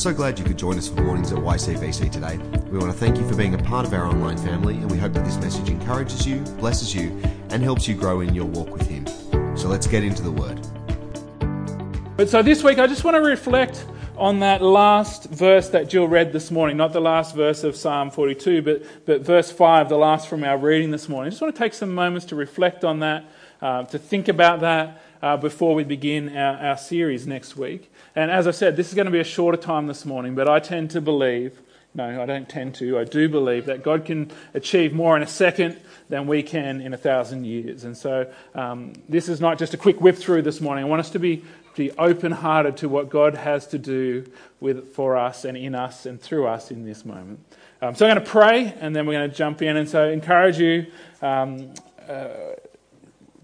so glad you could join us for mornings at YCBC today. We want to thank you for being a part of our online family, and we hope that this message encourages you, blesses you, and helps you grow in your walk with Him. So let's get into the Word. But so this week, I just want to reflect on that last verse that Jill read this morning, not the last verse of Psalm 42, but, but verse 5, the last from our reading this morning. I just want to take some moments to reflect on that, uh, to think about that uh, before we begin our, our series next week. And as I said, this is going to be a shorter time this morning, but I tend to believe, no, I don't tend to, I do believe that God can achieve more in a second than we can in a thousand years. And so um, this is not just a quick whip through this morning. I want us to be be open hearted to what God has to do with, for us and in us and through us in this moment. Um, so I'm going to pray and then we're going to jump in. And so I encourage you um, uh,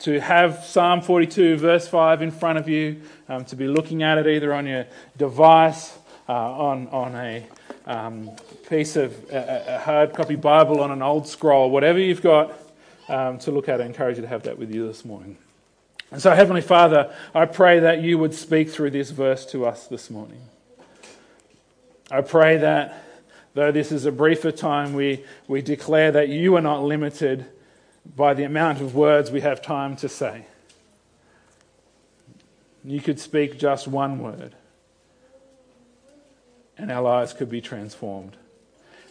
to have Psalm 42, verse 5 in front of you, um, to be looking at it either on your device, uh, on, on a um, piece of a, a, hard copy Bible, on an old scroll, whatever you've got um, to look at. I encourage you to have that with you this morning. And so, Heavenly Father, I pray that you would speak through this verse to us this morning. I pray that though this is a briefer time, we, we declare that you are not limited by the amount of words we have time to say. You could speak just one word, and our lives could be transformed.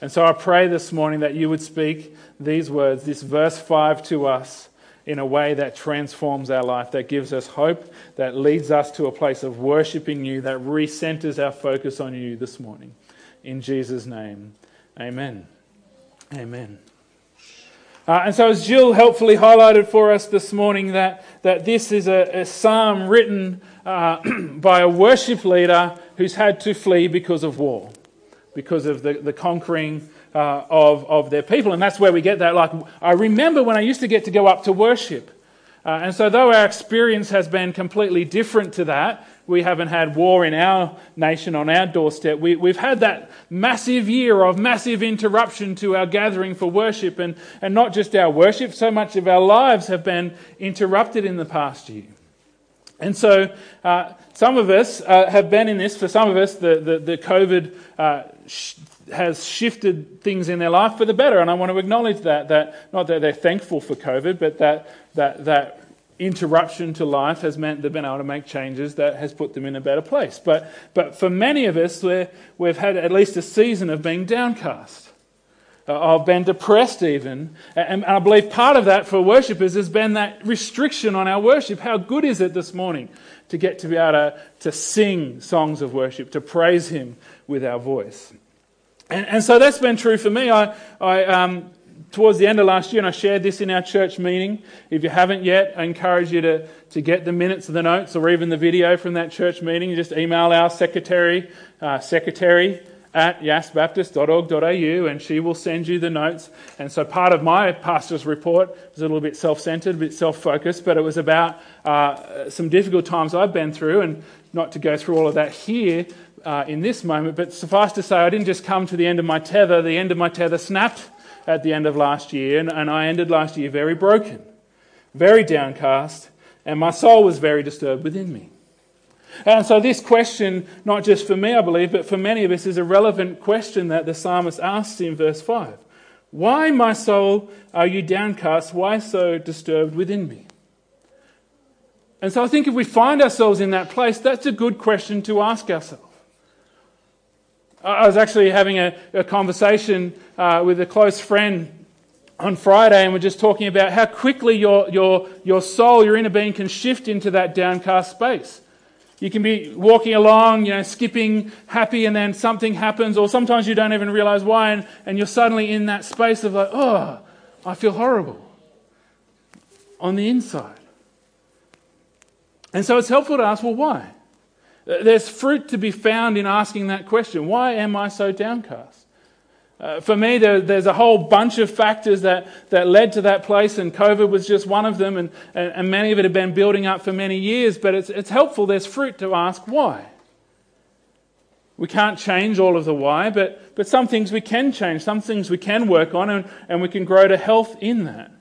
And so I pray this morning that you would speak these words, this verse 5 to us in a way that transforms our life, that gives us hope, that leads us to a place of worshiping you, that recenters our focus on you this morning. In Jesus' name, amen. Amen. Uh, and so, as Jill helpfully highlighted for us this morning, that, that this is a, a psalm written uh, by a worship leader who's had to flee because of war, because of the, the conquering uh, of, of their people. And that's where we get that. Like, I remember when I used to get to go up to worship. Uh, and so, though our experience has been completely different to that, we haven't had war in our nation on our doorstep. We, have had that massive year of massive interruption to our gathering for worship, and, and not just our worship, so much of our lives have been interrupted in the past year. And so, uh, some of us uh, have been in this, for some of us, the, the, the COVID uh, sh- has shifted things in their life for the better. And I want to acknowledge that, that not that they're thankful for COVID, but that, that, that interruption to life has meant they've been able to make changes that has put them in a better place. But, but for many of us, we've had at least a season of being downcast, uh, of been depressed even. And I believe part of that for worshippers has been that restriction on our worship. How good is it this morning to get to be able to, to sing songs of worship, to praise Him with our voice? And, and so that's been true for me. I, I um, towards the end of last year, and I shared this in our church meeting. If you haven't yet, I encourage you to, to get the minutes of the notes or even the video from that church meeting. Just email our secretary, uh, secretary at yasbaptist.org.au and she will send you the notes. And so part of my pastor's report was a little bit self-centered, a bit self-focused, but it was about uh, some difficult times I've been through and not to go through all of that here, uh, in this moment, but suffice to say, I didn't just come to the end of my tether. The end of my tether snapped at the end of last year, and, and I ended last year very broken, very downcast, and my soul was very disturbed within me. And so, this question, not just for me, I believe, but for many of us, is a relevant question that the psalmist asks in verse 5. Why, my soul, are you downcast? Why so disturbed within me? And so, I think if we find ourselves in that place, that's a good question to ask ourselves. I was actually having a, a conversation uh, with a close friend on Friday, and we're just talking about how quickly your, your, your soul, your inner being, can shift into that downcast space. You can be walking along, you know, skipping, happy, and then something happens, or sometimes you don't even realize why, and, and you're suddenly in that space of like, oh, I feel horrible on the inside. And so it's helpful to ask, well, why? There's fruit to be found in asking that question why am I so downcast? Uh, for me, there, there's a whole bunch of factors that, that led to that place, and COVID was just one of them, and, and, and many of it had been building up for many years, but it's, it's helpful, there's fruit to ask why. We can't change all of the why, but, but some things we can change, some things we can work on, and, and we can grow to health in that.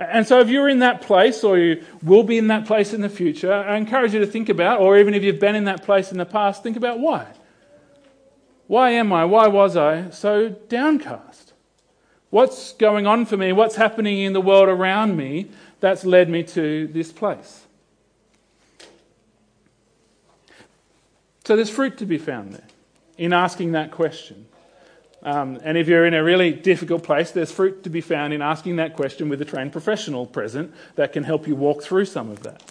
And so, if you're in that place, or you will be in that place in the future, I encourage you to think about, or even if you've been in that place in the past, think about why. Why am I, why was I so downcast? What's going on for me? What's happening in the world around me that's led me to this place? So there's fruit to be found there in asking that question. Um, and if you're in a really difficult place, there's fruit to be found in asking that question with a trained professional present that can help you walk through some of that.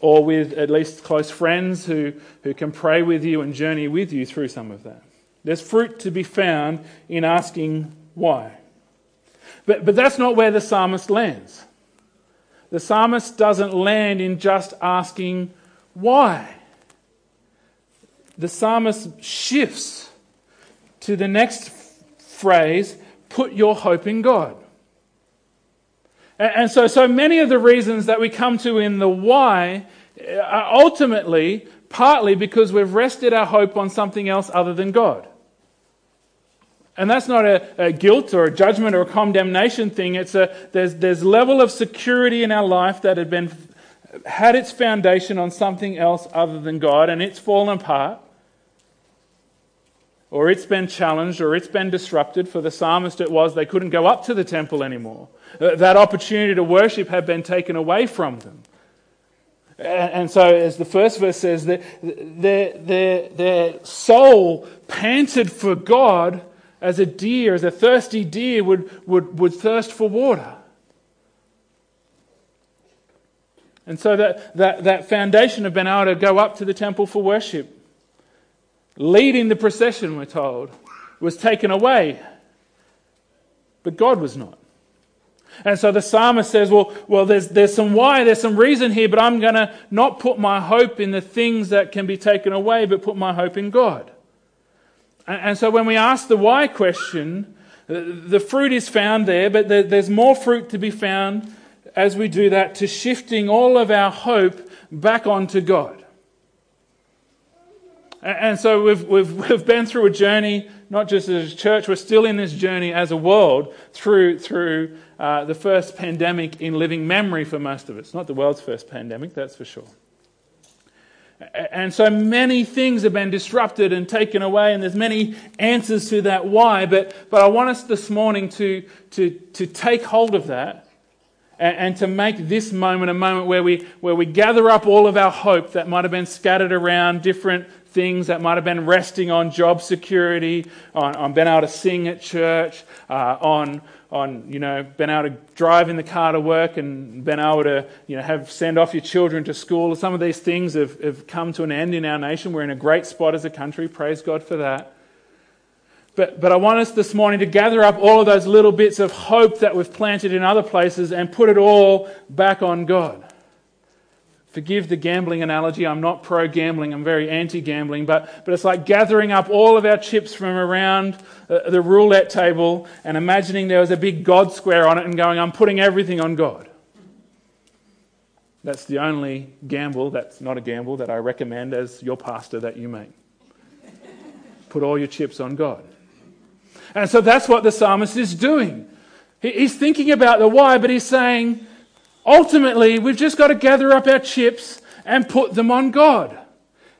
Or with at least close friends who, who can pray with you and journey with you through some of that. There's fruit to be found in asking why. But, but that's not where the psalmist lands. The psalmist doesn't land in just asking why. The psalmist shifts to the next phrase put your hope in God. And so, so many of the reasons that we come to in the why uh, are ultimately partly because we've rested our hope on something else other than God. And that's not a, a, guilt or a judgment or a condemnation thing. It's a there's there's level of security in our life that had been had its foundation on something else other than God, and it's fallen apart or it's been challenged, or it's been disrupted. For the psalmist, it was they couldn't go up to the temple anymore. Uh, that opportunity to worship had been taken away from them. And so, as the first verse says, their, their, their soul panted for God as a deer, as a thirsty deer would, would, would thirst for water. And so, that, that, that foundation of being able to go up to the temple for worship leading the procession, we're told, was taken away. But God was not. And so the psalmist says, Well, well there's, there's some why, there's some reason here, but I'm going to not put my hope in the things that can be taken away, but put my hope in God. And, and so when we ask the why question, the fruit is found there, but there's more fruit to be found as we do that to shifting all of our hope back onto God. And so we've, we've, we've been through a journey, not just as a church, we're still in this journey as a world through, through uh, the first pandemic in living memory for most of us. Not the world's first pandemic, that's for sure. And so many things have been disrupted and taken away, and there's many answers to that why. But, but I want us this morning to, to, to take hold of that and, and to make this moment a moment where we, where we gather up all of our hope that might have been scattered around different things that might have been resting on job security, on, on being able to sing at church, uh, on, on, you know, being able to drive in the car to work and being able to, you know, have, send off your children to school. Some of these things have, have come to an end in our nation. We're in a great spot as a country. Praise God for that. But, but I want us this morning to gather up all of those little bits of hope that we've planted in other places and put it all back on God. Forgive the gambling analogy. I'm not pro gambling, I'm very anti gambling. But, but it's like gathering up all of our chips from around uh, the roulette table and imagining there was a big God square on it and going, I'm putting everything on God. That's the only gamble, that's not a gamble, that I recommend as your pastor that you make. Put all your chips on God. And so that's what the psalmist is doing. He's thinking about the why, but he's saying, Ultimately, we've just got to gather up our chips and put them on God.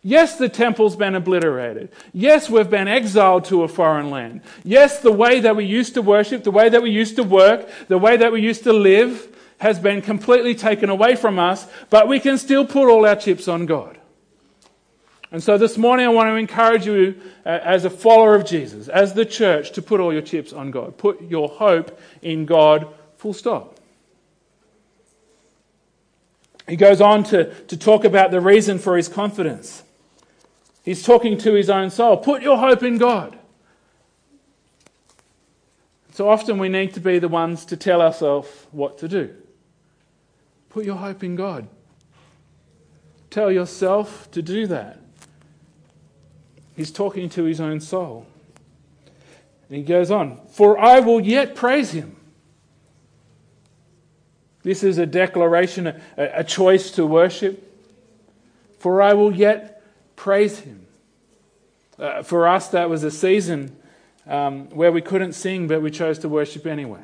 Yes, the temple's been obliterated. Yes, we've been exiled to a foreign land. Yes, the way that we used to worship, the way that we used to work, the way that we used to live has been completely taken away from us, but we can still put all our chips on God. And so this morning I want to encourage you uh, as a follower of Jesus, as the church, to put all your chips on God. Put your hope in God, full stop. He goes on to, to talk about the reason for his confidence. He's talking to his own soul. Put your hope in God. So often we need to be the ones to tell ourselves what to do. Put your hope in God. Tell yourself to do that. He's talking to his own soul. And he goes on, For I will yet praise him. This is a declaration, a, a choice to worship. For I will yet praise him. Uh, for us, that was a season um, where we couldn't sing, but we chose to worship anyway.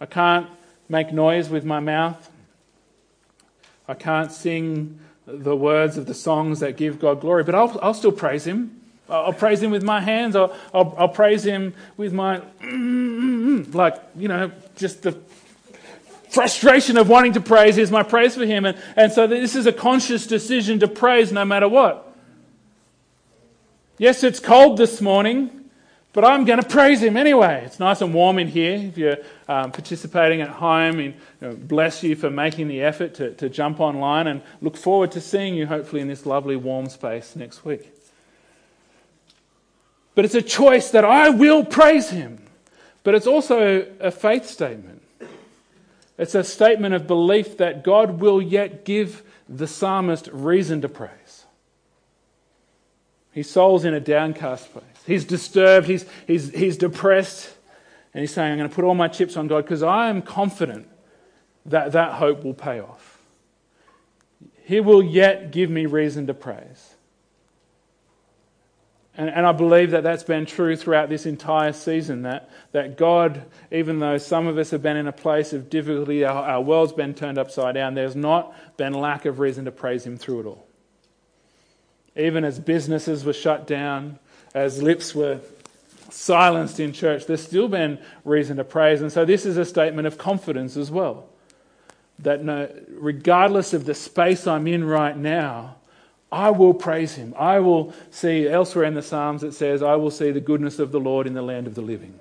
I can't make noise with my mouth. I can't sing the words of the songs that give God glory, but I'll, I'll still praise him. I'll praise Him with my hands. I'll, I'll, I'll praise Him with my, like, you know, just the frustration of wanting to praise is my praise for Him. And, and so this is a conscious decision to praise no matter what. Yes, it's cold this morning, but I'm going to praise Him anyway. It's nice and warm in here. If you're um, participating at home, and, you know, bless you for making the effort to, to jump online and look forward to seeing you hopefully in this lovely warm space next week. But it's a choice that I will praise Him. But it's also a faith statement. It's a statement of belief that God will yet give the psalmist reason to praise. His soul's in a downcast place. He's disturbed, he's, he's, he's depressed, and he's saying, I'm going to put all my chips on God because I am confident that that hope will pay off. He will yet give me reason to praise. And, and, I believe that that's been true throughout this entire season. That, that God, even though some of us have been in a place of difficulty, our, our world's been turned upside down, there's not been lack of reason to praise Him through it all. Even as businesses were shut down, as lips were silenced in church, there's still been reason to praise. And so this is a statement of confidence as well. That no, regardless of the space I'm in right now, I will praise him. I will see, elsewhere in the Psalms it says, I will see the goodness of the Lord in the land of the living.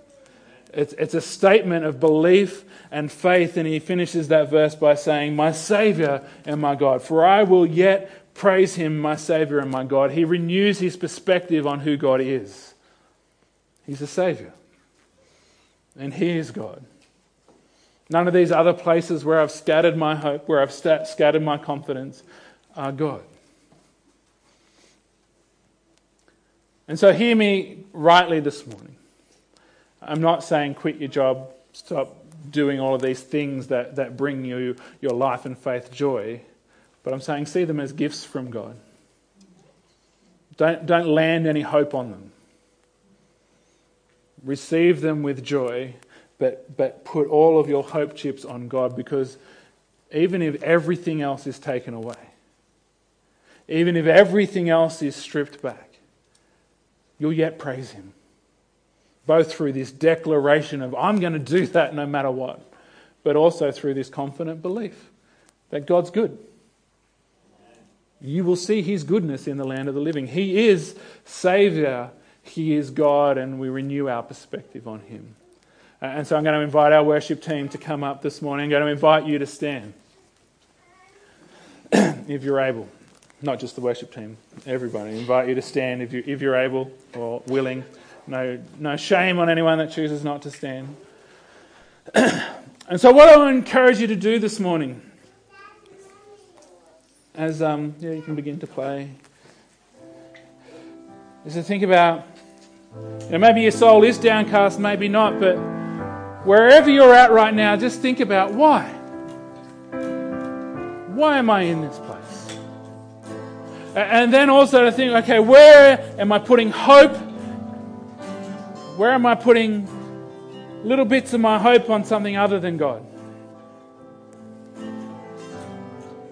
It's, it's a statement of belief and faith, and he finishes that verse by saying, My Savior and my God, for I will yet praise him, my Savior and my God. He renews his perspective on who God is. He's a Savior, and he is God. None of these other places where I've scattered my hope, where I've scattered my confidence, are God. And so, hear me rightly this morning. I'm not saying quit your job, stop doing all of these things that, that bring you your life and faith joy. But I'm saying see them as gifts from God. Don't, don't land any hope on them. Receive them with joy, but, but put all of your hope chips on God because even if everything else is taken away, even if everything else is stripped back, you'll yet praise Him. Both through this declaration of, I'm going to do that no matter what, but also through this confident belief that God's good you will see his goodness in the land of the living. He is Savior, he is God, and we renew our perspective on him. Uh, and so I'm going to invite our worship team to come up this morning. I'm going to invite you to stand if you're able. Not just the worship team, everybody. I invite you to stand if, you, if you're able or willing. No, no shame on anyone that chooses not to stand. and so, what I to encourage you to do this morning as um, yeah, you can begin to play, is to think about, you know, maybe your soul is downcast, maybe not, but wherever you're at right now, just think about why. Why am I in this place? And then also to think, okay, where am I putting hope? Where am I putting little bits of my hope on something other than God?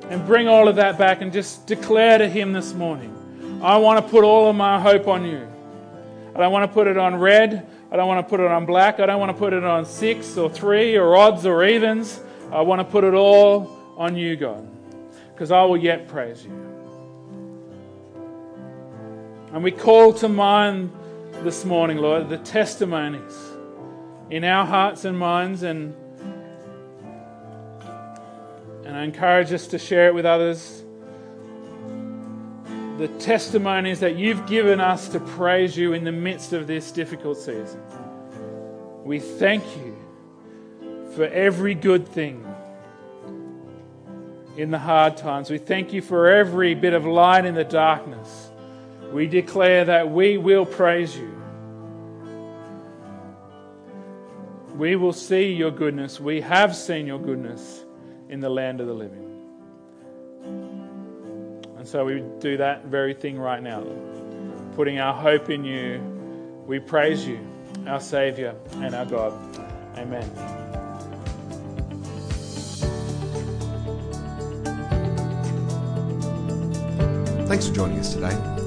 and bring all of that back and just declare to Him this morning I want to put all of my hope on you. I don't want to put it on red. I don't want to put it on black. I don't want to put it on six or three or odds or evens. I want to put it all on you, God, because I will yet praise you. And we call to mind this morning, Lord, the testimonies in our hearts and minds and and I encourage us to share it with others. The testimonies that you've given us to praise you in the midst of this difficult season. We thank you for every good thing in the hard times. We thank you for every bit of light in the darkness. We declare that we will praise you. We will see your goodness. We have seen your goodness in the land of the living. And so we do that very thing right now, putting our hope in you. We praise you, our Savior and our God. Amen. Thanks for joining us today.